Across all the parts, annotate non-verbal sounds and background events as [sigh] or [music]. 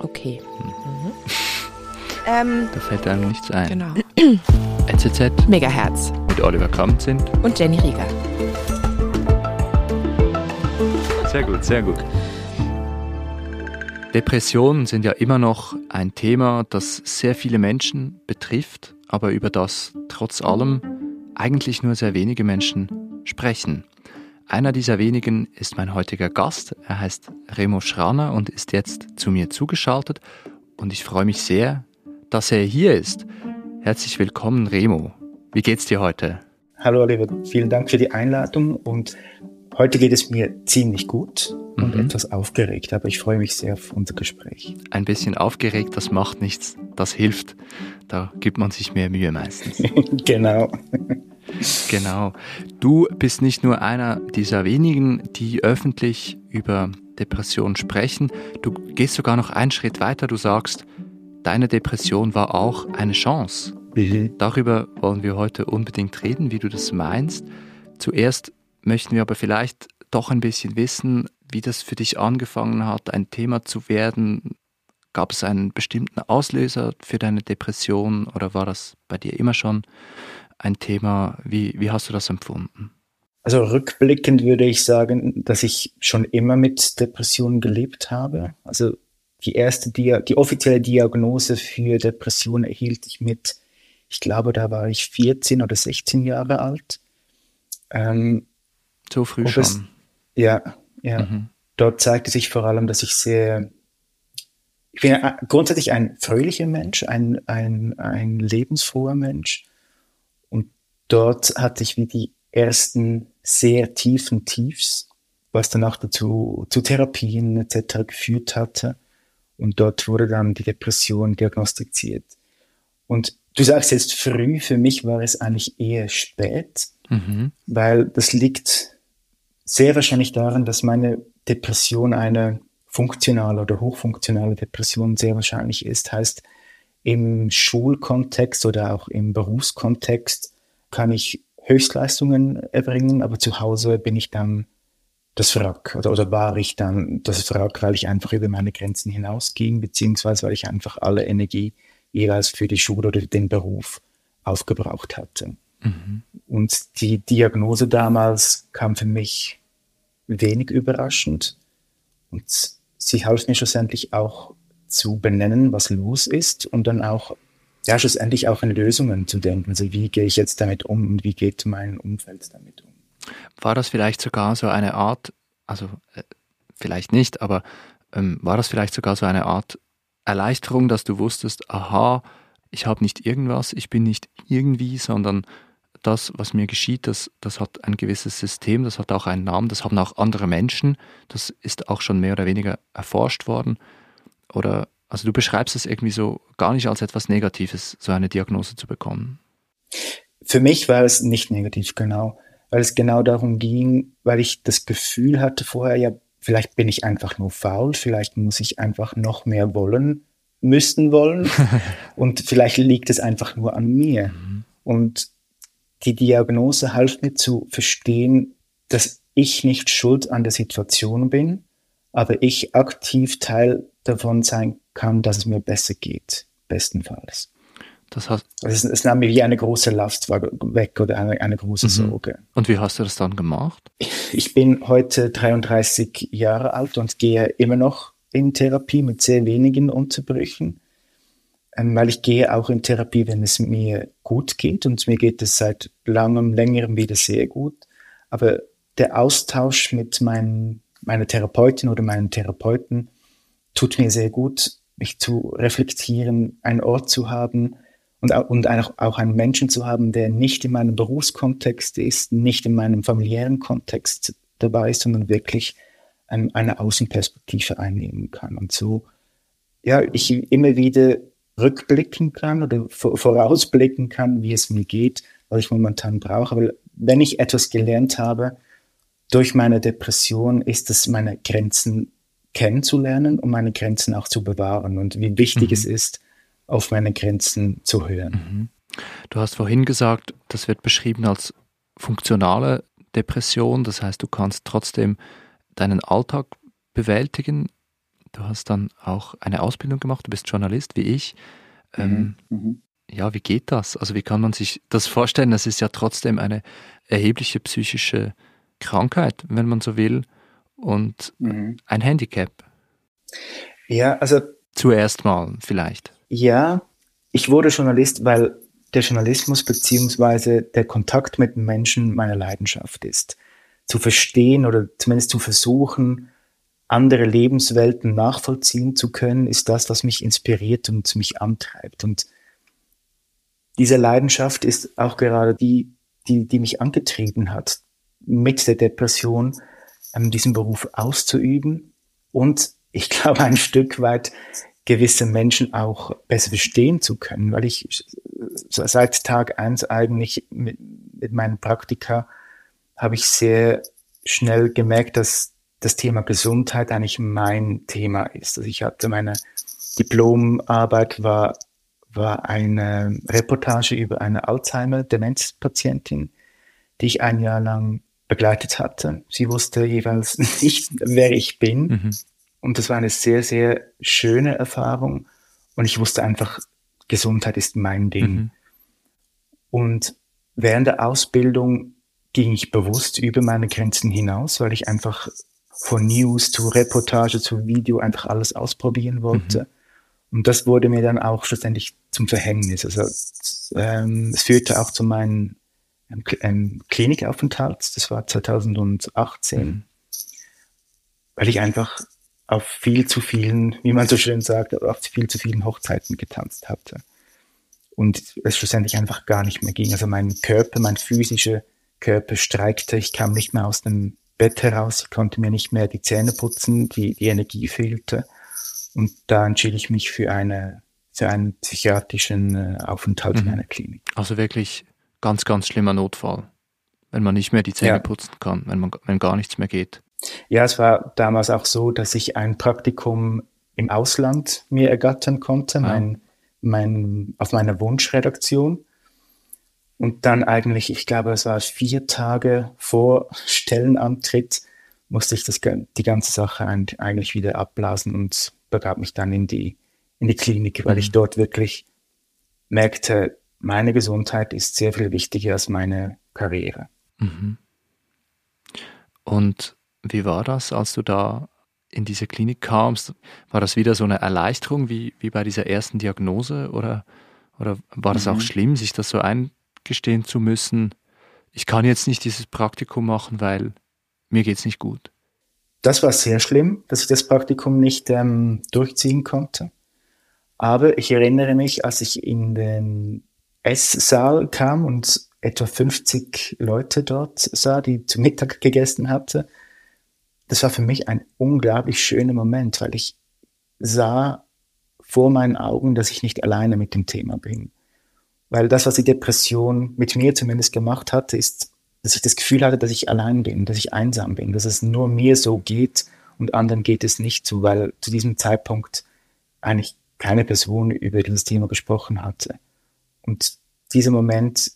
Okay. Mhm. Ähm, [laughs] da fällt einem nichts ein. Genau. [clears throat] NZZ. Megahertz. Mit Oliver Kamp sind. Und Jenny Rieger. Sehr gut, sehr gut. Depressionen sind ja immer noch ein Thema, das sehr viele Menschen betrifft, aber über das trotz allem eigentlich nur sehr wenige Menschen sprechen. Einer dieser wenigen ist mein heutiger Gast. Er heißt Remo Schraner und ist jetzt zu mir zugeschaltet. Und ich freue mich sehr, dass er hier ist. Herzlich willkommen, Remo. Wie geht's dir heute? Hallo Oliver, vielen Dank für die Einladung und heute geht es mir ziemlich gut und mhm. etwas aufgeregt, aber ich freue mich sehr auf unser Gespräch. Ein bisschen aufgeregt, das macht nichts, das hilft. Da gibt man sich mehr Mühe meistens. [laughs] genau. Genau. Du bist nicht nur einer dieser wenigen, die öffentlich über Depressionen sprechen. Du gehst sogar noch einen Schritt weiter. Du sagst, deine Depression war auch eine Chance. Mhm. Darüber wollen wir heute unbedingt reden, wie du das meinst. Zuerst möchten wir aber vielleicht doch ein bisschen wissen, wie das für dich angefangen hat, ein Thema zu werden. Gab es einen bestimmten Auslöser für deine Depression oder war das bei dir immer schon ein Thema. Wie, wie hast du das empfunden? Also rückblickend würde ich sagen, dass ich schon immer mit Depressionen gelebt habe. Also die erste, Dia die offizielle Diagnose für Depression erhielt ich mit, ich glaube, da war ich 14 oder 16 Jahre alt. Ähm, so früh schon. Es, ja, ja. Mhm. Dort zeigte sich vor allem, dass ich sehr, ich bin grundsätzlich ein fröhlicher Mensch, ein, ein, ein lebensfroher Mensch dort hatte ich wie die ersten sehr tiefen Tiefs, was danach dazu zu Therapien etc. geführt hatte. Und dort wurde dann die Depression diagnostiziert. Und du sagst jetzt früh, für mich war es eigentlich eher spät, mhm. weil das liegt sehr wahrscheinlich daran, dass meine Depression eine funktionale oder hochfunktionale Depression sehr wahrscheinlich ist. Heißt, im Schulkontext oder auch im Berufskontext kann ich Höchstleistungen erbringen, aber zu Hause bin ich dann das Wrack oder, oder war ich dann das Wrack, weil ich einfach über meine Grenzen hinausging, beziehungsweise weil ich einfach alle Energie jeweils für die Schule oder den Beruf aufgebraucht hatte. Mhm. Und die Diagnose damals kam für mich wenig überraschend und sie half mir schlussendlich auch zu benennen, was los ist und dann auch ja, schlussendlich auch an Lösungen zu denken. Also wie gehe ich jetzt damit um und wie geht mein Umfeld damit um? War das vielleicht sogar so eine Art, also äh, vielleicht nicht, aber ähm, war das vielleicht sogar so eine Art Erleichterung, dass du wusstest, aha, ich habe nicht irgendwas, ich bin nicht irgendwie, sondern das, was mir geschieht, das, das hat ein gewisses System, das hat auch einen Namen, das haben auch andere Menschen, das ist auch schon mehr oder weniger erforscht worden. Oder also du beschreibst es irgendwie so gar nicht als etwas Negatives, so eine Diagnose zu bekommen. Für mich war es nicht negativ, genau. Weil es genau darum ging, weil ich das Gefühl hatte vorher, ja, vielleicht bin ich einfach nur faul, vielleicht muss ich einfach noch mehr wollen, müssten wollen. [laughs] und vielleicht liegt es einfach nur an mir. Mhm. Und die Diagnose half mir zu verstehen, dass ich nicht schuld an der Situation bin, aber ich aktiv Teil davon sein kann, dass es mir besser geht, bestenfalls. Das heißt, es, es nahm mir wie eine große Last weg oder eine, eine große mhm. Sorge. Und wie hast du das dann gemacht? Ich bin heute 33 Jahre alt und gehe immer noch in Therapie mit sehr wenigen Unterbrüchen, ähm, weil ich gehe auch in Therapie, wenn es mir gut geht und mir geht es seit langem, längerem wieder sehr gut. Aber der Austausch mit meinen, meiner Therapeutin oder meinen Therapeuten tut mir sehr gut, mich zu reflektieren, einen Ort zu haben und, und auch, einen Menschen zu haben, der nicht in meinem Berufskontext ist, nicht in meinem familiären Kontext dabei ist, sondern wirklich ähm, eine Außenperspektive einnehmen kann. Und so, ja, ich immer wieder rückblicken kann oder vorausblicken kann, wie es mir geht, was ich momentan brauche. Weil wenn ich etwas gelernt habe durch meine Depression, ist es meine Grenzen kennenzulernen, um meine Grenzen auch zu bewahren und wie wichtig mhm. es ist, auf meine Grenzen zu hören. Mhm. Du hast vorhin gesagt, das wird beschrieben als funktionale Depression, das heißt, du kannst trotzdem deinen Alltag bewältigen. Du hast dann auch eine Ausbildung gemacht, du bist Journalist wie ich. Ähm, mhm. mhm. Ja, wie geht das? Also wie kann man sich das vorstellen? Das ist ja trotzdem eine erhebliche psychische Krankheit, wenn man so will, und mhm. ein Handicap. Ja, also zuerst mal vielleicht. Ja, ich wurde Journalist, weil der Journalismus beziehungsweise der Kontakt mit Menschen meine Leidenschaft ist. Zu verstehen oder zumindest zu versuchen, andere Lebenswelten nachvollziehen zu können, ist das, was mich inspiriert und mich antreibt. Und diese Leidenschaft ist auch gerade die, die, die mich angetrieben hat, mit der Depression diesen Beruf auszuüben und ich [laughs] glaube ein Stück weit gewisse Menschen auch besser verstehen zu können, weil ich seit Tag eins eigentlich mit, mit meinen Praktika habe ich sehr schnell gemerkt, dass das Thema Gesundheit eigentlich mein Thema ist. Also ich hatte meine Diplomarbeit war, war eine Reportage über eine Alzheimer-Demenzpatientin, die ich ein Jahr lang begleitet hatte. Sie wusste jeweils [laughs] nicht, wer ich bin. Mhm. Und das war eine sehr, sehr schöne Erfahrung. Und ich wusste einfach, Gesundheit ist mein Ding. Mhm. Und während der Ausbildung ging ich bewusst über meine Grenzen hinaus, weil ich einfach von News zu Reportage zu Video einfach alles ausprobieren wollte. Mhm. Und das wurde mir dann auch schlussendlich zum Verhängnis. Also ähm, es führte auch zu meinem ähm Klinikaufenthalt. Das war 2018, mhm. weil ich einfach auf viel zu vielen, wie man so schön sagt, auf viel zu vielen Hochzeiten getanzt hatte. Und es schlussendlich einfach gar nicht mehr ging. Also mein Körper, mein physischer Körper streikte. Ich kam nicht mehr aus dem Bett heraus. Ich konnte mir nicht mehr die Zähne putzen. Die, die Energie fehlte. Und da entschied ich mich für eine, für einen psychiatrischen äh, Aufenthalt mhm. in einer Klinik. Also wirklich ganz, ganz schlimmer Notfall. Wenn man nicht mehr die Zähne ja. putzen kann, wenn man, wenn gar nichts mehr geht. Ja, es war damals auch so, dass ich ein Praktikum im Ausland mir ergattern konnte, ah. mein, mein, auf meiner Wunschredaktion. Und dann eigentlich, ich glaube, es war vier Tage vor [laughs] Stellenantritt, musste ich das, die ganze Sache eigentlich wieder abblasen und begab mich dann in die, in die Klinik, weil mhm. ich dort wirklich merkte, meine Gesundheit ist sehr viel wichtiger als meine Karriere. Mhm. Und wie war das, als du da in diese Klinik kamst? War das wieder so eine Erleichterung wie, wie bei dieser ersten Diagnose oder, oder war das mhm. auch schlimm, sich das so eingestehen zu müssen? Ich kann jetzt nicht dieses Praktikum machen, weil mir geht es nicht gut. Das war sehr schlimm, dass ich das Praktikum nicht ähm, durchziehen konnte. Aber ich erinnere mich, als ich in den Esssaal kam und etwa 50 Leute dort sah, die zu Mittag gegessen hatten, das war für mich ein unglaublich schöner Moment, weil ich sah vor meinen Augen, dass ich nicht alleine mit dem Thema bin. Weil das, was die Depression mit mir zumindest gemacht hatte, ist, dass ich das Gefühl hatte, dass ich allein bin, dass ich einsam bin, dass es nur mir so geht und anderen geht es nicht so, weil zu diesem Zeitpunkt eigentlich keine Person über dieses Thema gesprochen hatte. Und dieser Moment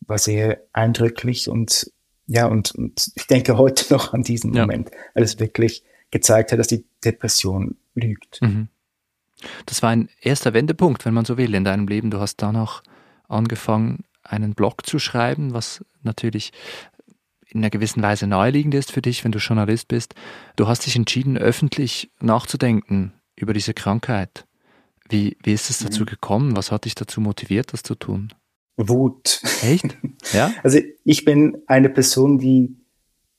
war sehr eindrücklich und ja, und, und ich denke heute noch an diesen ja. Moment, weil es wirklich gezeigt hat, dass die Depression lügt. Mhm. Das war ein erster Wendepunkt, wenn man so will, in deinem Leben. Du hast danach angefangen, einen Blog zu schreiben, was natürlich in einer gewissen Weise naheliegend ist für dich, wenn du Journalist bist. Du hast dich entschieden, öffentlich nachzudenken über diese Krankheit. Wie, wie ist es dazu mhm. gekommen? Was hat dich dazu motiviert, das zu tun? Wut. Echt? Ja? [laughs] Also ich bin eine Person, die,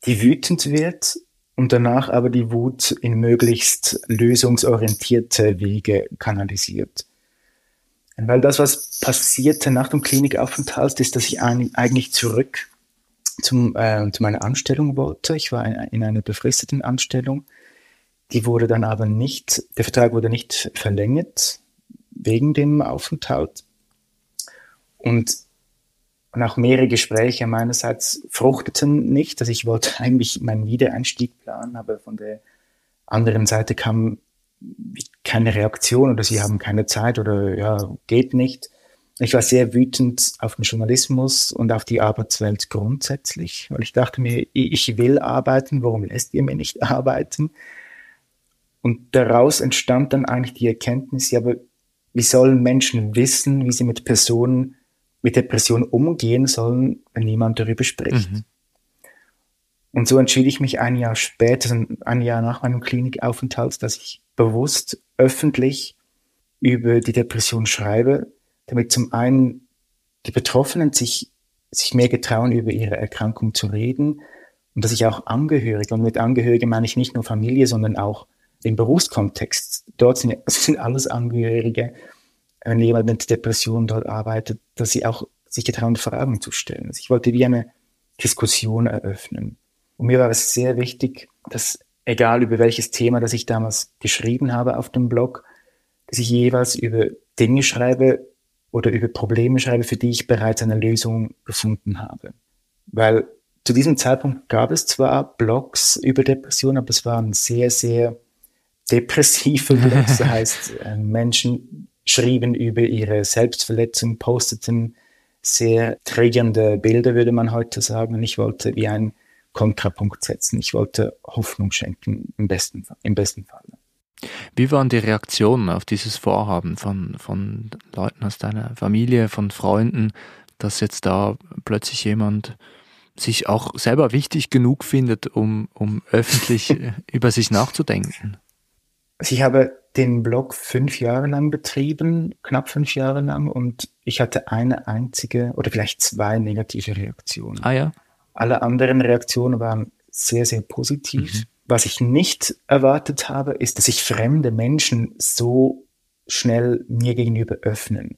die wütend wird und danach aber die Wut in möglichst lösungsorientierte Wege kanalisiert. Weil das, was passierte nach dem Klinikaufenthalt, ist, dass ich eigentlich zurück zum, äh, zu meiner Anstellung wollte. Ich war in einer befristeten Anstellung. Die wurde dann aber nicht, der Vertrag wurde nicht verlängert wegen dem Aufenthalt. Und, und auch mehrere Gespräche meinerseits fruchteten nicht. Also ich wollte [laughs] eigentlich meinen Wiedereinstieg planen, aber von der anderen Seite kam keine Reaktion oder sie haben keine Zeit oder ja, geht nicht. Ich war sehr wütend auf den Journalismus und auf die Arbeitswelt grundsätzlich, weil ich dachte mir, ich will arbeiten, warum lässt ihr mir nicht [laughs] arbeiten? Und daraus entstand dann eigentlich die Erkenntnis, ja, aber wie sollen Menschen wissen, wie sie mit Personen mit Depression umgehen sollen, wenn niemand darüber spricht? Mhm. Und so entschied ich mich ein Jahr später, also ein Jahr nach meinem Klinikaufenthalt, dass ich bewusst öffentlich über die Depression schreibe, damit zum einen die Betroffenen sich, sich mehr getrauen, über ihre Erkrankung zu reden und dass ich auch Angehörige, und mit Angehörige meine ich nicht nur Familie, sondern auch den Berufskontext. Dort sind, [laughs] sind alles Angehörige, wenn jemand mit Depression dort arbeitet, dass sie auch sich getrauen, Fragen zu stellen. Also ich wollte wie eine Diskussion eröffnen. Und mir war es sehr wichtig, dass egal über welches Thema, das ich damals geschrieben habe auf dem Blog, dass ich jeweils über Dinge schreibe oder über Probleme schreibe, für die ich bereits eine Lösung gefunden habe. Weil zu diesem Zeitpunkt gab es zwar Blogs über Depressionen, aber es waren sehr, sehr depressive Blogs. [laughs] Das heißt, äh, Menschen schrieben über ihre Selbstverletzung, posteten sehr triggernde Bilder, würde man heute sagen. Und ich wollte wie ein Kontrapunkt setzen. Ich wollte Hoffnung schenken, im besten, im besten Fall. Wie waren die Reaktionen auf dieses Vorhaben von, von Leuten aus deiner Familie, von Freunden, dass jetzt da plötzlich jemand sich auch selber wichtig genug findet, um, um öffentlich [laughs] über sich nachzudenken? Ich habe den Blog fünf Jahre lang betrieben, knapp fünf Jahre lang, und ich hatte eine einzige oder vielleicht zwei negative Reaktionen. Ah ja. Alle anderen Reaktionen waren sehr, sehr positiv. Mhm. Was ich nicht erwartet habe, ist, dass sich fremde Menschen so schnell mir gegenüber öffnen.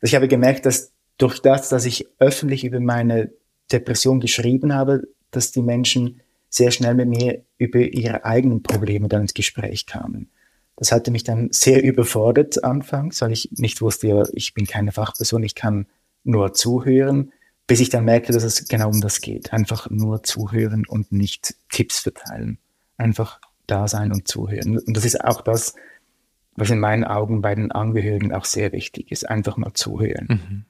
Ich habe gemerkt, dass durch das, dass ich öffentlich über meine Depression geschrieben habe, dass die Menschen sehr schnell mit mir über ihre eigenen Probleme dann ins Gespräch kamen. Das hatte mich dann sehr überfordert anfangs, weil ich nicht wusste, ich bin keine Fachperson, ich kann nur zuhören bis ich dann merkte, dass es genau um das geht. Einfach nur zuhören und nicht Tipps verteilen. Einfach da sein und zuhören. Und das ist auch das, was in meinen Augen bei den Angehörigen auch sehr wichtig ist. Einfach mal zuhören. Mhm.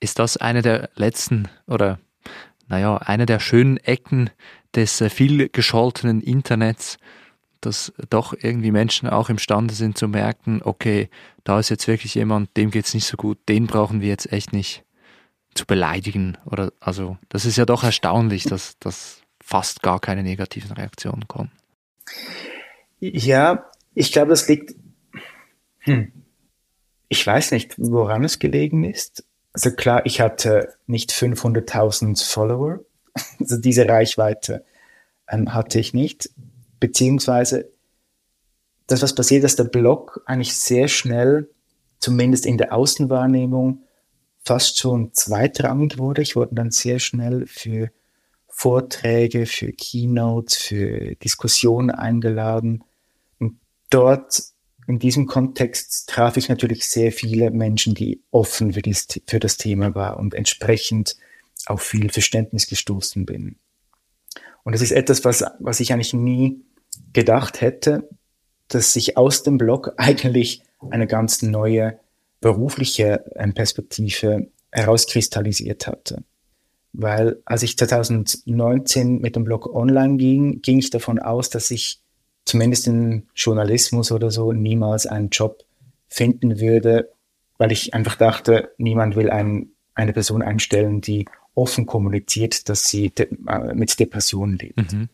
Ist das eine der letzten oder naja, eine der schönen Ecken des äh, viel gescholtenen Internets, dass doch irgendwie Menschen auch imstande sind zu merken, okay, da ist jetzt wirklich jemand, dem geht's nicht so gut, den brauchen wir jetzt echt nicht zu beleidigen oder also das ist ja doch erstaunlich, dass, dass fast gar keine negativen Reaktionen kommen. Ja, ich glaube, das liegt, hm, ich weiß nicht, woran es gelegen ist. Also klar, ich hatte nicht 500.000 Follower, [laughs] also diese Reichweite ähm, hatte ich nicht, beziehungsweise das, was passiert, dass der Blog eigentlich sehr schnell, zumindest in der Außenwahrnehmung, fast schon zweitrangig wurde. Ich wurde dann sehr schnell für Vorträge, für Keynotes, für Diskussionen eingeladen. Und dort in diesem Kontext traf ich natürlich sehr viele Menschen, die offen für, dies, für das Thema waren und entsprechend auf viel Verständnis gestoßen bin. Und das ist etwas, was, was ich eigentlich nie gedacht hätte, dass sich aus dem Blog [laughs] eigentlich eine ganz neue berufliche ähm, Perspektive herauskristallisiert hatte. Weil als ich 2019 mit dem Blog online ging, ging ich davon aus, dass ich zumindest im Journalismus oder so niemals einen Job finden würde, weil ich einfach dachte, niemand will einen, eine Person einstellen, die offen kommuniziert, dass sie de äh, mit Depressionen lebt. Mhm.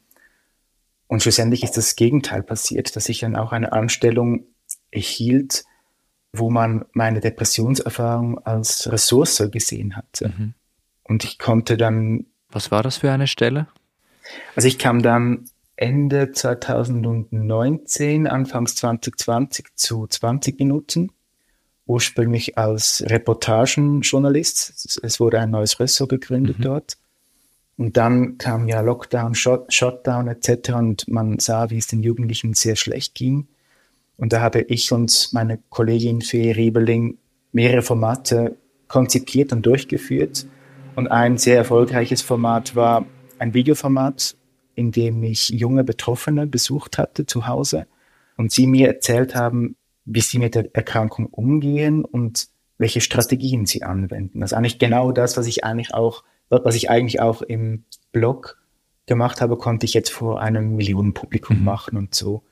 Und schlussendlich ist das Gegenteil passiert, dass ich dann auch eine Anstellung erhielt, wo man meine Depressionserfahrung als Ressource gesehen hatte. Mhm. Und ich konnte dann. Was war das für eine Stelle? Also ich kam dann Ende 2019, Anfangs 2020 zu 20 Minuten. Ursprünglich als Reportagenjournalist. Es wurde ein neues Ressort gegründet mhm. dort. Und dann kam ja Lockdown, Shot, Shutdown etc. Und man sah, wie es den Jugendlichen sehr schlecht ging. Und da habe ich und meine Kollegin Fee Riebeling mehrere Formate konzipiert und durchgeführt. Und ein sehr erfolgreiches Format war ein Videoformat, in dem ich junge Betroffene besucht hatte zu Hause und sie mir erzählt haben, wie sie mit der Erkrankung umgehen und welche Strategien sie anwenden. Das ist eigentlich genau das, was ich eigentlich auch, was ich eigentlich auch im Blog gemacht habe, konnte ich jetzt vor einem Millionenpublikum mhm. machen und so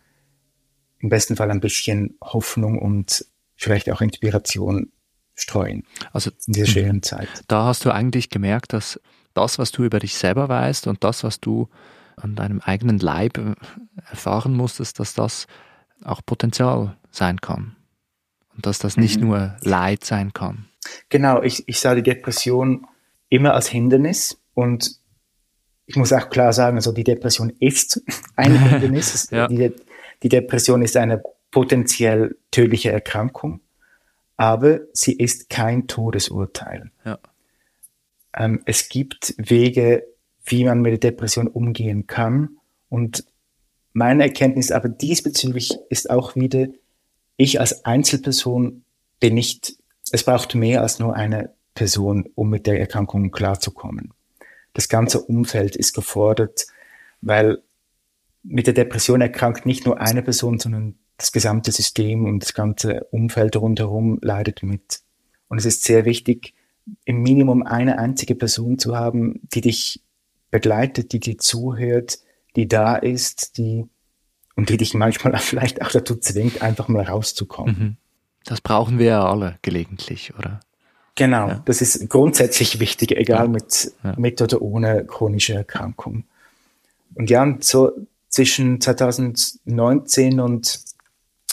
im besten Fall ein bisschen Hoffnung und vielleicht auch Inspiration streuen. Also in dieser schweren Zeit. Da hast du eigentlich gemerkt, dass das, was du über dich selber weißt und das, was du an deinem eigenen Leib äh, erfahren musstest, dass das auch Potenzial sein kann. Und dass das nicht mhm. nur Leid sein kann. Genau, ich, ich sah die Depression immer als Hindernis und ich muss auch klar sagen, also die Depression ist [laughs] ein [laughs] Hindernis. ja. die, die Depression ist eine potenziell tödliche Erkrankung, aber sie ist kein Todesurteil. Ja. Ähm, es gibt Wege, wie man mit der Depression umgehen kann. Und meine Erkenntnis aber diesbezüglich ist auch wieder, ich als Einzelperson bin nicht, es braucht mehr als nur eine Person, um mit der Erkrankung klarzukommen. Das ganze Umfeld ist gefordert, weil mit der Depression erkrankt nicht nur eine Person, sondern das gesamte System und das ganze Umfeld rundherum leidet mit. Und es ist sehr wichtig, im Minimum eine einzige Person zu haben, die dich begleitet, die dir zuhört, die da ist, die und die dich manchmal [laughs] vielleicht auch dazu zwingt, einfach mal rauszukommen. Mhm. Das brauchen wir ja alle gelegentlich, oder? Genau, ja. das ist grundsätzlich wichtig, egal ja. mit, ja. mit oder ohne chronische Erkrankung. Und ja, so zwischen 2019 und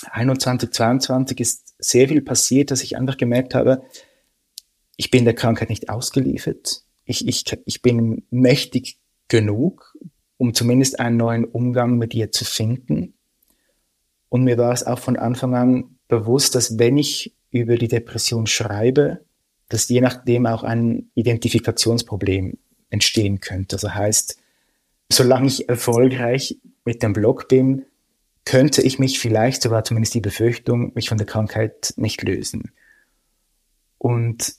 21, 22 ist sehr viel passiert, dass ich einfach gemerkt habe, ich bin der Krankheit nicht ausgeliefert. Ich, ich, ich bin mächtig genug, um zumindest einen neuen Umgang mit ihr zu finden. Und mir war es auch von Anfang an bewusst, dass wenn ich über die Depression schreibe, dass je nachdem auch ein Identifikationsproblem entstehen könnte. Also heißt, solange ich erfolgreich mit dem Blog bin, könnte ich mich vielleicht, so war zumindest die Befürchtung, mich von der Krankheit nicht lösen. Und,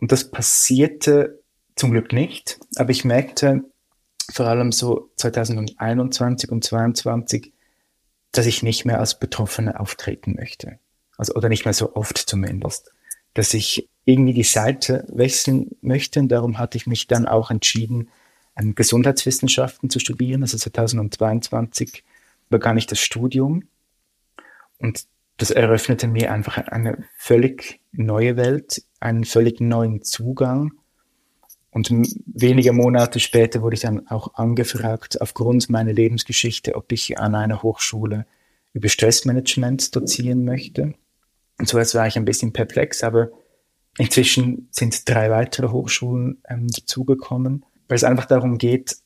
und das passierte zum Glück nicht, aber ich merkte vor allem so 2021 und 2022, dass ich nicht mehr als Betroffene auftreten möchte. Also, oder nicht mehr so oft zumindest. Dass ich irgendwie die Seite wechseln möchte. Und darum hatte ich mich dann auch entschieden, Gesundheitswissenschaften zu studieren. Also 2022 begann ich das Studium und das eröffnete mir einfach eine völlig neue Welt, einen völlig neuen Zugang. Und wenige Monate später wurde ich dann auch angefragt, aufgrund meiner Lebensgeschichte, ob ich an einer Hochschule über Stressmanagement dozieren möchte. Und zuerst war ich ein bisschen perplex, aber Inzwischen sind drei weitere Hochschulen ähm, dazugekommen, weil es einfach darum geht,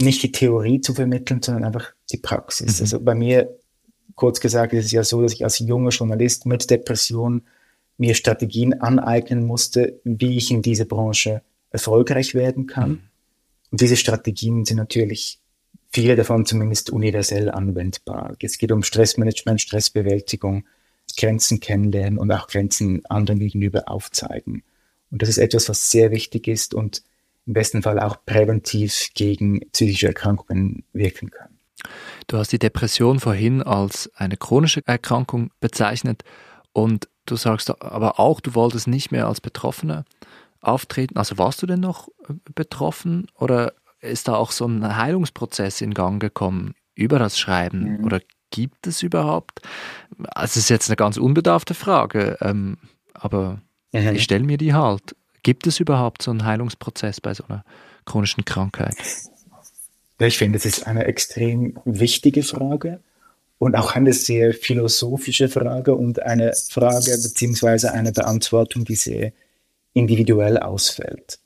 nicht die Theorie zu vermitteln, sondern einfach die Praxis. Mhm. Also bei mir, kurz gesagt, ist es ja so, dass ich als junger Journalist mit Depression mir Strategien aneignen musste, wie ich in dieser Branche erfolgreich werden kann. Mhm. Und diese Strategien sind natürlich viele davon zumindest universell anwendbar. Es geht um Stressmanagement, Stressbewältigung, Grenzen kennenlernen und auch Grenzen anderen gegenüber aufzeigen. Und das ist etwas, was sehr wichtig ist und im besten Fall auch präventiv gegen psychische Erkrankungen wirken kann. Du hast die Depression vorhin als eine chronische Erkrankung bezeichnet und du sagst aber auch, du wolltest nicht mehr als Betroffener auftreten. Also warst du denn noch äh, betroffen oder ist da auch so ein Heilungsprozess in Gang gekommen über das Schreiben? Mhm. Oder gibt es überhaupt? Also es ist jetzt eine ganz unbedarfte Frage, ähm, aber mhm. ich stelle mir die halt. Gibt es überhaupt so einen Heilungsprozess bei so einer chronischen Krankheit? ich finde, das ist eine extrem wichtige Frage und auch eine sehr philosophische Frage und eine Frage beziehungsweise eine Beantwortung, die sehr individuell ausfällt.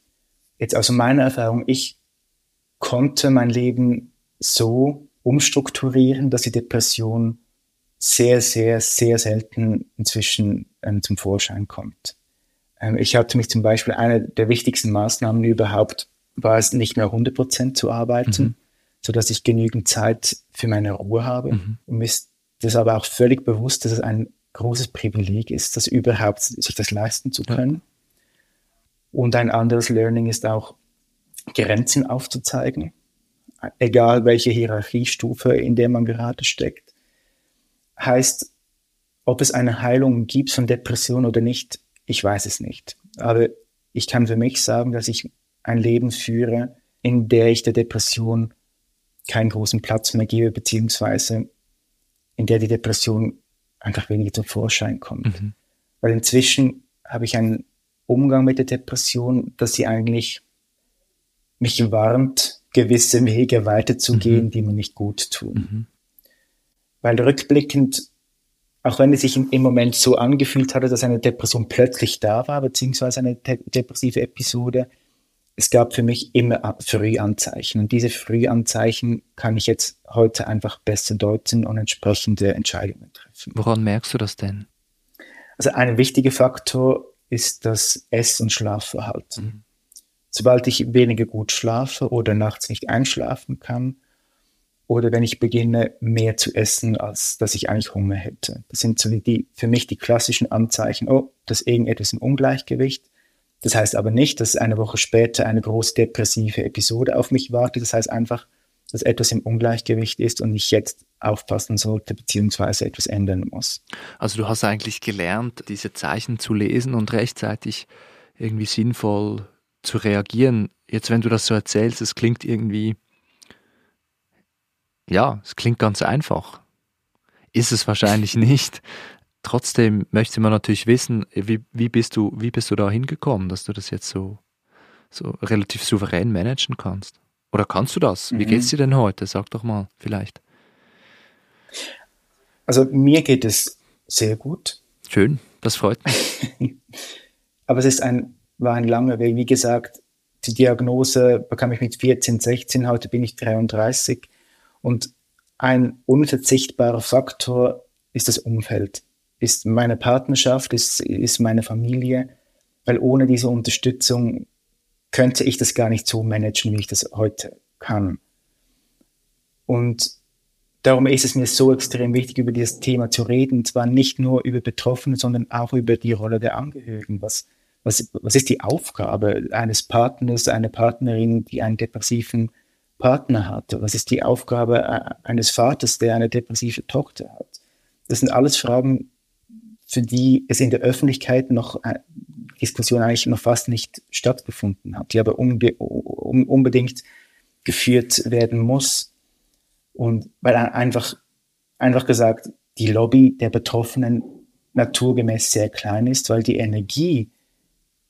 Jetzt aus meiner Erfahrung, ich konnte mein Leben so umstrukturieren, dass die Depression sehr, sehr, sehr selten inzwischen ähm, zum Vorschein kommt. Ähm, ich hatte mich zum Beispiel, eine der wichtigsten Maßnahmen überhaupt war es, nicht mehr 100 Prozent zu arbeiten, mhm. so dass ich genügend Zeit für meine Ruhe habe. Mhm. Und mir ist das aber auch völlig bewusst, dass es ein großes Privileg ist, das überhaupt sich das leisten zu können. Ja. Und ein anderes Learning ist auch, Grenzen aufzuzeigen egal welche Hierarchiestufe, in der man gerade steckt. Heißt, ob es eine Heilung gibt von Depression oder nicht, ich weiß es nicht. Aber ich kann für mich sagen, dass ich ein Leben führe, in der ich der Depression keinen großen Platz mehr gebe, beziehungsweise in der die Depression einfach weniger zum Vorschein kommt. Mhm. Weil inzwischen habe ich einen Umgang mit der Depression, dass sie eigentlich mich warnt, gewisse Wege weiterzugehen, mhm. die mir nicht gut tun. Mhm. Weil rückblickend, auch wenn es sich im Moment so angefühlt hatte, dass eine Depression plötzlich da war, beziehungsweise eine depressive Episode, es gab für mich immer Frühanzeichen. Und diese Frühanzeichen kann ich jetzt heute einfach besser deuten und entsprechende Entscheidungen treffen. Woran merkst du das denn? Also ein wichtiger Faktor ist das Ess- und Schlafverhalten. Mhm. Sobald ich weniger gut schlafe oder nachts nicht einschlafen kann, oder wenn ich beginne, mehr zu essen, als dass ich eigentlich Hunger hätte. Das sind so die, für mich die klassischen Anzeichen, oh, das ist irgendetwas im Ungleichgewicht. Das heißt aber nicht, dass eine Woche später eine große depressive Episode auf mich wartet. Das heißt einfach, dass etwas im Ungleichgewicht ist und ich jetzt aufpassen sollte beziehungsweise etwas ändern muss. Also du hast eigentlich gelernt, diese Zeichen zu lesen und rechtzeitig irgendwie sinnvoll zu reagieren. Jetzt, wenn du das so erzählst, es klingt irgendwie, ja, es klingt ganz einfach. Ist es wahrscheinlich [laughs] nicht. Trotzdem möchte man natürlich wissen, wie, wie, bist du, wie bist du da hingekommen, dass du das jetzt so, so relativ souverän managen kannst? Oder kannst du das? Mhm. Wie geht's dir denn heute? Sag doch mal, vielleicht. Also mir geht es sehr gut. Schön, das freut mich. [laughs] Aber es ist ein, war ein langer Weg. Wie gesagt, die Diagnose bekam ich mit 14, 16, heute bin ich 33. Und ein unverzichtbarer Faktor ist das Umfeld ist meine Partnerschaft, ist, ist meine Familie, weil ohne diese Unterstützung könnte ich das gar nicht so managen, wie ich das heute kann. Und darum ist es mir so extrem wichtig, über dieses Thema zu reden, und zwar nicht nur über Betroffene, sondern auch über die Rolle der Angehörigen. Was, was, was ist die Aufgabe eines Partners, einer Partnerin, die einen depressiven Partner hat? Was ist die Aufgabe äh, eines Vaters, der eine depressive Tochter hat? Das sind alles Fragen, für die es in der Öffentlichkeit noch äh, Diskussion eigentlich noch fast nicht stattgefunden hat, die aber unbe um, unbedingt geführt werden muss. Und weil einfach, einfach gesagt, die Lobby der Betroffenen naturgemäß sehr klein ist, weil die Energie,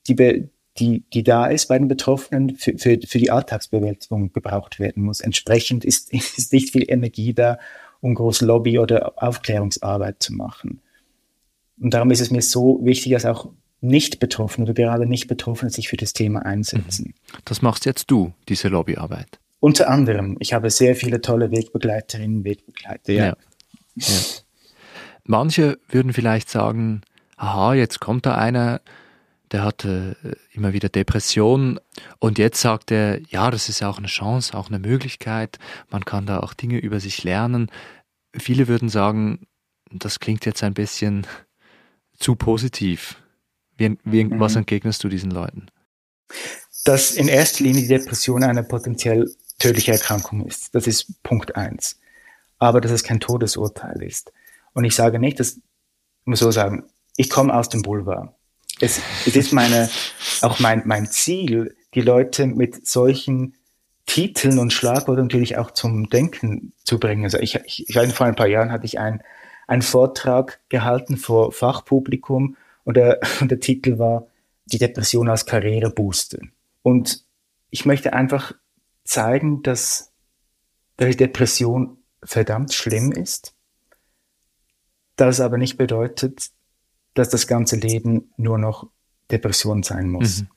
die, die, die da ist bei den Betroffenen für, für, für die Alltagsbewältigung gebraucht werden muss. Entsprechend ist, [laughs] ist nicht viel Energie da, um groß Lobby oder Aufklärungsarbeit zu machen. Und darum ist es mir so wichtig, dass auch nicht Betroffene oder gerade nicht Betroffene sich für das Thema einsetzen. Mhm. Das machst jetzt du, diese Lobbyarbeit. Unter anderem. Ich habe sehr viele tolle Wegbegleiterinnen und Wegbegleiter. Ja. ja. ja. Manche würden vielleicht sagen, aha, jetzt kommt da einer, der hatte äh, immer wieder Depressionen und jetzt sagt er, ja, das ist auch eine Chance, auch eine Möglichkeit, man kann da auch Dinge über sich lernen. Viele würden sagen, das klingt jetzt ein bisschen zu positiv. Wie, wie, mhm. Was entgegnest du diesen Leuten? Dass in erster Linie die Depression eine potenziell tödliche Erkrankung ist. Das ist Punkt eins. Aber dass es kein Todesurteil ist. Und ich sage nicht, dass, ich muss so sagen, ich komme aus dem Boulevard. Es, es ist meine, auch mein, mein Ziel, die Leute mit solchen Titeln und Schlagworten natürlich auch zum Denken zu bringen. Also ich, ich, ich vor ein paar Jahren hatte ich ein, einen Vortrag gehalten vor Fachpublikum und der, [laughs] und der Titel war Die Depression als Karrierebooster. Und ich möchte einfach zeigen, dass, dass die Depression verdammt schlimm ist, das aber nicht bedeutet, dass das ganze Leben nur noch Depression sein muss. Mhm.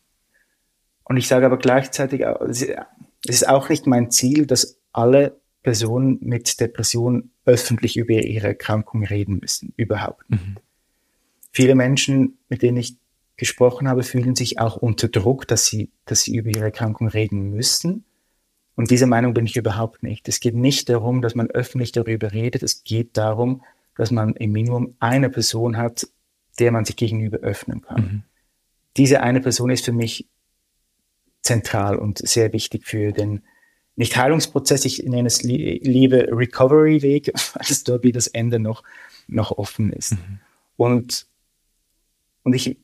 Und ich sage aber gleichzeitig, es ist auch nicht mein Ziel, dass alle Personen mit Depression öffentlich über ihre Erkrankung reden müssen, überhaupt. Mhm. Viele Menschen, mit denen ich gesprochen habe, fühlen sich auch unter Druck, dass sie, dass sie über ihre Erkrankung reden müssen. Und diese Meinung bin ich überhaupt nicht. Es geht nicht darum, dass man öffentlich darüber redet. Es geht darum, dass man im Minimum eine Person hat, der man sich gegenüber öffnen kann. Mhm. Diese eine Person ist für mich zentral und sehr wichtig für den nicht Heilungsprozess, ich nenne es liebe Recovery-Weg, [laughs] weil es dort wie das Ende noch, noch offen ist. Mhm. Und, und ich,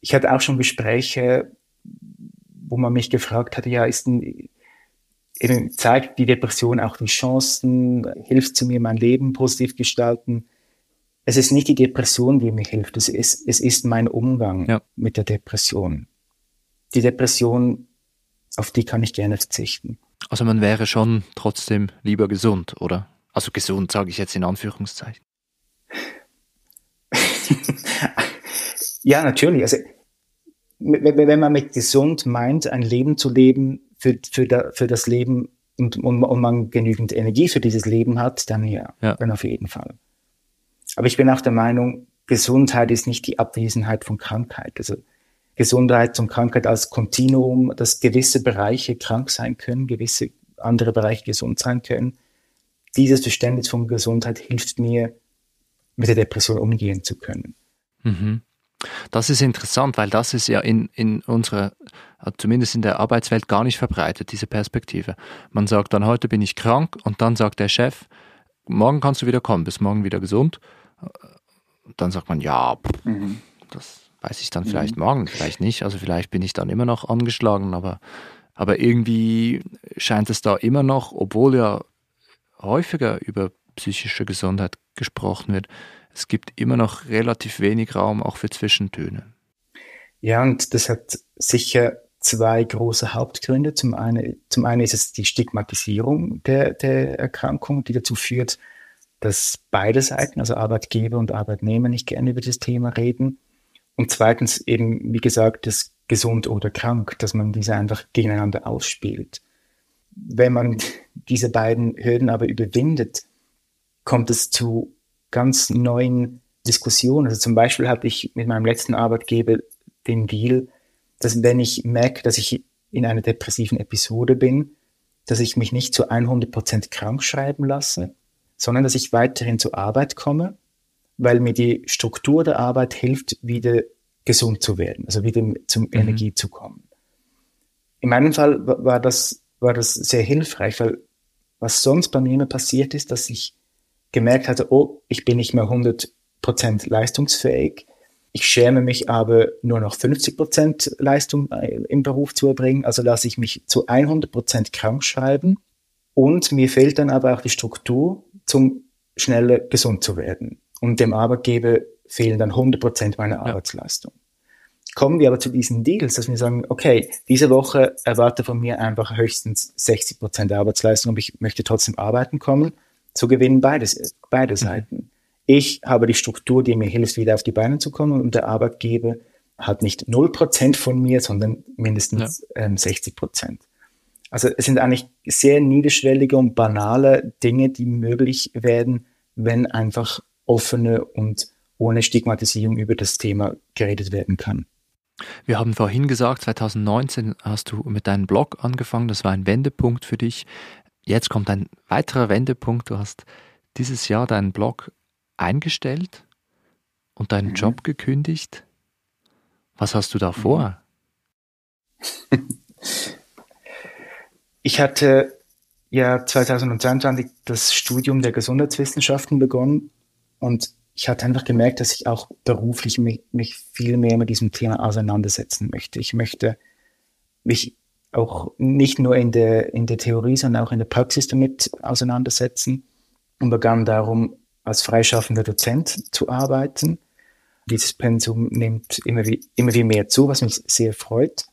ich hatte auch schon Gespräche, wo man mich gefragt hatte, ja, ist denn, eben zeigt die Depression auch die Chancen, hilft zu mir mein Leben positiv gestalten. Es ist nicht die Depression, die mir hilft, es ist, es ist mein Umgang ja. mit der Depression. Die Depression, auf die kann ich gerne verzichten. Also man wäre schon trotzdem lieber gesund, oder? Also gesund sage ich jetzt in Anführungszeichen. [laughs] ja, natürlich. Also wenn man mit gesund meint, ein Leben zu leben, für, für, da, für das Leben und, und, und, man genügend Energie für dieses Leben hat, dann ja, ja, dann auf jeden Fall. Aber ich bin auch der Meinung, Gesundheit ist nicht die Abwesenheit von Krankheit. Also Gesundheit und Krankheit als Kontinuum, dass gewisse Bereiche krank sein können, gewisse andere Bereiche gesund sein können. Dieses Verständnis von Gesundheit hilft mir, mit der Depression umgehen zu können. Mhm. Das ist interessant, weil das ist ja in, in unserer, zumindest in der Arbeitswelt, gar nicht verbreitet, diese Perspektive. Man sagt dann, heute bin ich krank und dann sagt der Chef, morgen kannst du wieder kommen, bis morgen wieder gesund. Dann sagt man, ja, pff, mhm. das weiß ich dann vielleicht mhm. morgen, vielleicht nicht. Also vielleicht bin ich dann immer noch angeschlagen, aber, aber irgendwie scheint es da immer noch, obwohl ja häufiger über psychische Gesundheit gesprochen wird, es gibt immer noch relativ wenig Raum auch für Zwischentöne. Ja, und das hat sicher zwei große Hauptgründe. Zum einen, zum einen ist es die Stigmatisierung der, der Erkrankung, die dazu führt, dass beide Seiten, also Arbeitgeber und Arbeitnehmer, nicht gerne über das Thema reden. Und zweitens eben, wie gesagt, das gesund oder krank, dass man diese einfach gegeneinander ausspielt. Wenn man diese beiden Hürden aber überwindet, kommt es zu ganz neuen Diskussionen. Also zum Beispiel habe ich mit meinem letzten Arbeitgeber den Deal, dass wenn ich merke, dass ich in einer depressiven Episode bin, dass ich mich nicht zu 100 Prozent krank schreiben lasse, sondern dass ich weiterhin zur Arbeit komme, weil mir die Struktur der Arbeit hilft, wieder gesund zu werden, also wieder zum mhm. Energie zu kommen. In meinem Fall war das, war das sehr hilfreich, weil was sonst bei mir immer passiert ist, dass ich gemerkt hatte, oh, ich bin nicht mehr 100% leistungsfähig. Ich schäme mich aber nur noch 50% Leistung äh, im Beruf zu erbringen, also lasse ich mich zu 100% krank schreiben und mir fehlt dann aber auch die Struktur, zum schneller gesund zu werden. Und dem Arbeitgeber fehlen dann 100% meiner ja. Arbeitsleistung. Kommen wir aber zu diesen Deals, dass wir sagen, okay, diese Woche erwarte von mir einfach höchstens 60% Arbeitsleistung, aber ich möchte trotzdem arbeiten kommen so gewinnen beides, beide mhm. Seiten. Ich habe die Struktur, die mir hilft, wieder auf die Beine zu kommen und der Arbeitgeber hat nicht 0% von mir, sondern mindestens ja. ähm, 60%. Also es sind eigentlich sehr niederschwellige und banale Dinge, die möglich werden, wenn einfach offene und ohne Stigmatisierung über das Thema geredet werden kann. Wir haben vorhin gesagt, 2019 hast du mit deinem Blog angefangen, das war ein Wendepunkt für dich. Jetzt kommt ein weiterer Wendepunkt. Du hast dieses Jahr deinen Blog eingestellt und deinen mhm. Job gekündigt. Was hast du da vor? [laughs] Ich hatte ja 2022 das Studium der Gesundheitswissenschaften begonnen und ich hatte einfach gemerkt, dass ich auch beruflich mich, mich viel mehr mit diesem Thema auseinandersetzen möchte. Ich möchte mich auch nicht nur in der, in der Theorie, sondern auch in der Praxis damit auseinandersetzen und begann darum, als freischaffender Dozent zu arbeiten. Dieses Pensum nimmt immer wie, immer wie mehr zu, was mich sehr freut.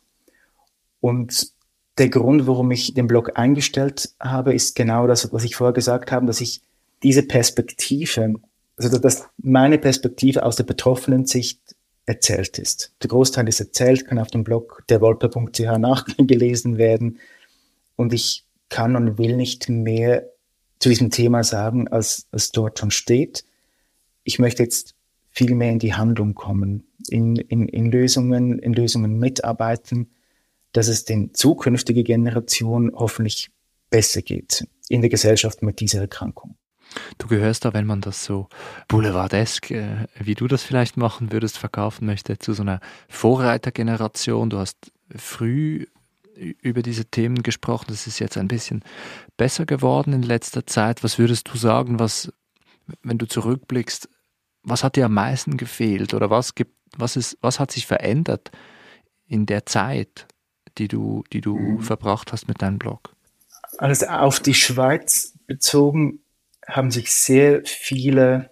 Und der Grund, warum ich den Blog eingestellt habe, ist genau das, was ich vorher gesagt habe, dass ich diese Perspektive, also dass meine Perspektive aus der betroffenen Sicht erzählt ist. Der Großteil ist erzählt, kann auf dem Blog derwolpe.ch nachgelesen [laughs] werden. Und ich kann und will nicht mehr zu diesem Thema sagen, als es dort schon steht. Ich möchte jetzt viel mehr in die Handlung kommen, in, in, in Lösungen, in Lösungen mitarbeiten, dass es den zukünftigen Generationen hoffentlich besser geht in der Gesellschaft mit dieser Erkrankung. Du gehörst da, wenn man das so boulevardesk, äh, wie du das vielleicht machen würdest, verkaufen möchte, zu so einer Vorreitergeneration. Du hast früh über diese Themen gesprochen. Das ist jetzt ein bisschen besser geworden in letzter Zeit. Was würdest du sagen, was, wenn du zurückblickst, was hat dir am meisten gefehlt oder was gibt, was ist, was hat sich verändert in der Zeit, die du, die du mhm. verbracht hast mit deinem Blog? Also auf die Schweiz bezogen haben sich sehr viele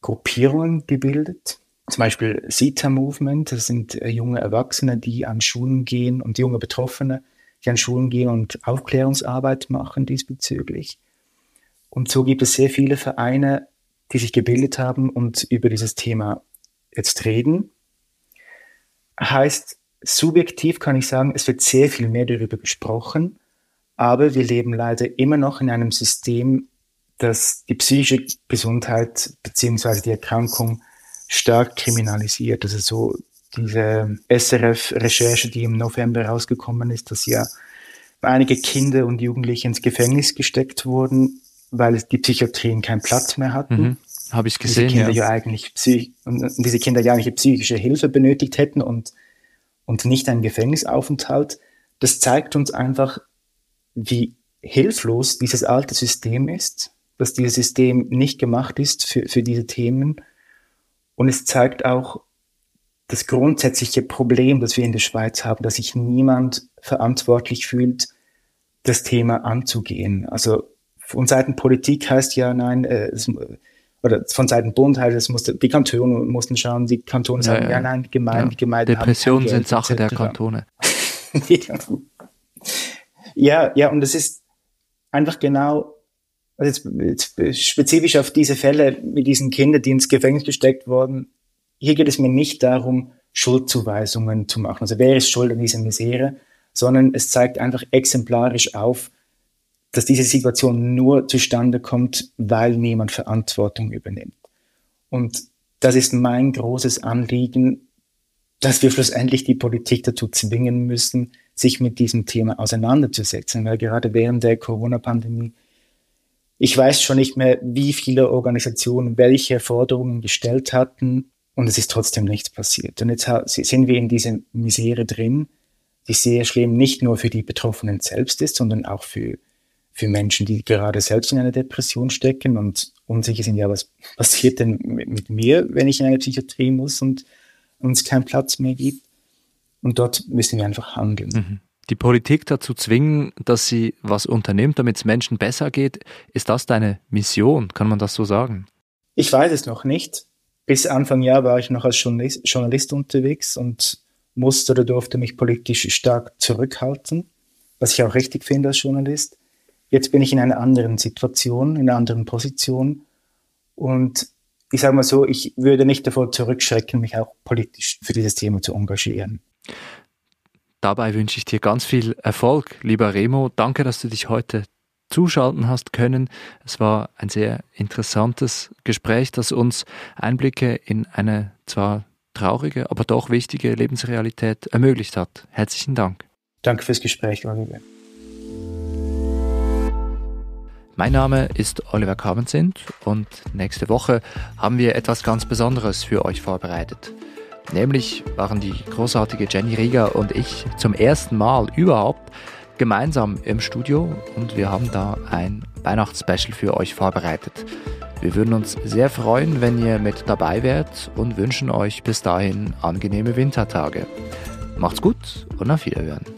Gruppierungen gebildet. Zum Beispiel CETA Movement, das sind äh, junge Erwachsene, die an Schulen gehen und junge Betroffene, die an Schulen gehen und Aufklärungsarbeit machen diesbezüglich. Und so gibt es sehr viele Vereine, die sich gebildet haben und über dieses Thema jetzt reden. Heißt, subjektiv kann ich sagen, es wird sehr viel mehr darüber gesprochen, aber wir leben leider immer noch in einem System, das die psychische Gesundheit beziehungsweise die Erkrankung stark kriminalisiert. Also so diese SRF-Recherche, die im November rausgekommen ist, dass ja einige Kinder und Jugendliche ins Gefängnis gesteckt wurden, weil die Psychiatrien keinen Platz mehr hatten. Mhm, Habe ich gesehen. Diese Kinder ja. ja eigentlich und diese Kinder ja eigentlich psychische Hilfe benötigt hätten und, und nicht einen Gefängnisaufenthalt. Das zeigt uns einfach, wie hilflos dieses alte System ist, dass dieses System nicht gemacht ist für, für diese Themen. Und es zeigt auch das grundsätzliche Problem, das wir in der Schweiz haben, dass sich niemand verantwortlich fühlt, das Thema anzugehen. Also von Seiten Politik heißt ja, nein, äh, es, oder von Seiten Bund heißt es, musste, die Kantone mussten schauen, die Kantone sagen, ja, ja. ja nein, Gemeinden, ja. die Gemeinden Depressionen sind Sache der Kantone. [laughs] Ja, ja, und es ist einfach genau, also jetzt, jetzt spezifisch auf diese Fälle mit diesen Kindern, die ins Gefängnis gesteckt wurden. Hier geht es mir nicht darum, Schuldzuweisungen zu machen. Also wer ist schuld an dieser Misere? Sondern es zeigt einfach exemplarisch auf, dass diese Situation nur zustande kommt, weil niemand Verantwortung übernimmt. Und das ist mein großes Anliegen, dass wir schlussendlich die Politik dazu zwingen müssen, sich mit diesem Thema auseinanderzusetzen, weil gerade während der Corona-Pandemie, ich weiß schon nicht mehr, wie viele Organisationen welche Forderungen gestellt hatten und es ist trotzdem nichts passiert. Und jetzt sind wir in dieser Misere drin, die sehr schlimm nicht nur für die Betroffenen selbst ist, sondern auch für, für Menschen, die gerade selbst in einer Depression stecken und unsicher sind, ja, was passiert denn mit, mir, wenn ich in eine Psychiatrie muss und uns keinen Platz mehr gibt. Und dort müssen wir einfach handeln. Mhm. Die Politik dazu zwingen, dass sie was unternimmt, damit es Menschen besser geht, ist das deine Mission? Kann man das so sagen? Ich weiß es noch nicht. Bis Anfang Jahr war ich noch als Journalist, Journalist unterwegs und musste oder durfte mich politisch stark zurückhalten, was ich auch richtig finde als Journalist. Jetzt bin ich in einer anderen Situation, in einer anderen Position und ich sage mal so, ich würde nicht davor zurückschrecken, mich auch politisch für dieses Thema zu engagieren. Dabei wünsche ich dir ganz viel Erfolg, lieber Remo. Danke, dass du dich heute zuschalten hast können. Es war ein sehr interessantes Gespräch, das uns Einblicke in eine zwar traurige, aber doch wichtige Lebensrealität ermöglicht hat. Herzlichen Dank. Danke fürs Gespräch, Oliver. Mein Name ist Oliver Kabenzind und nächste Woche haben wir etwas ganz Besonderes für euch vorbereitet. Nämlich waren die großartige Jenny Rieger und ich zum ersten Mal überhaupt gemeinsam im Studio und wir haben da ein Weihnachtsspecial für euch vorbereitet. Wir würden uns sehr freuen, wenn ihr mit dabei wärt und wünschen euch bis dahin angenehme Wintertage. Macht's gut und auf Wiederhören.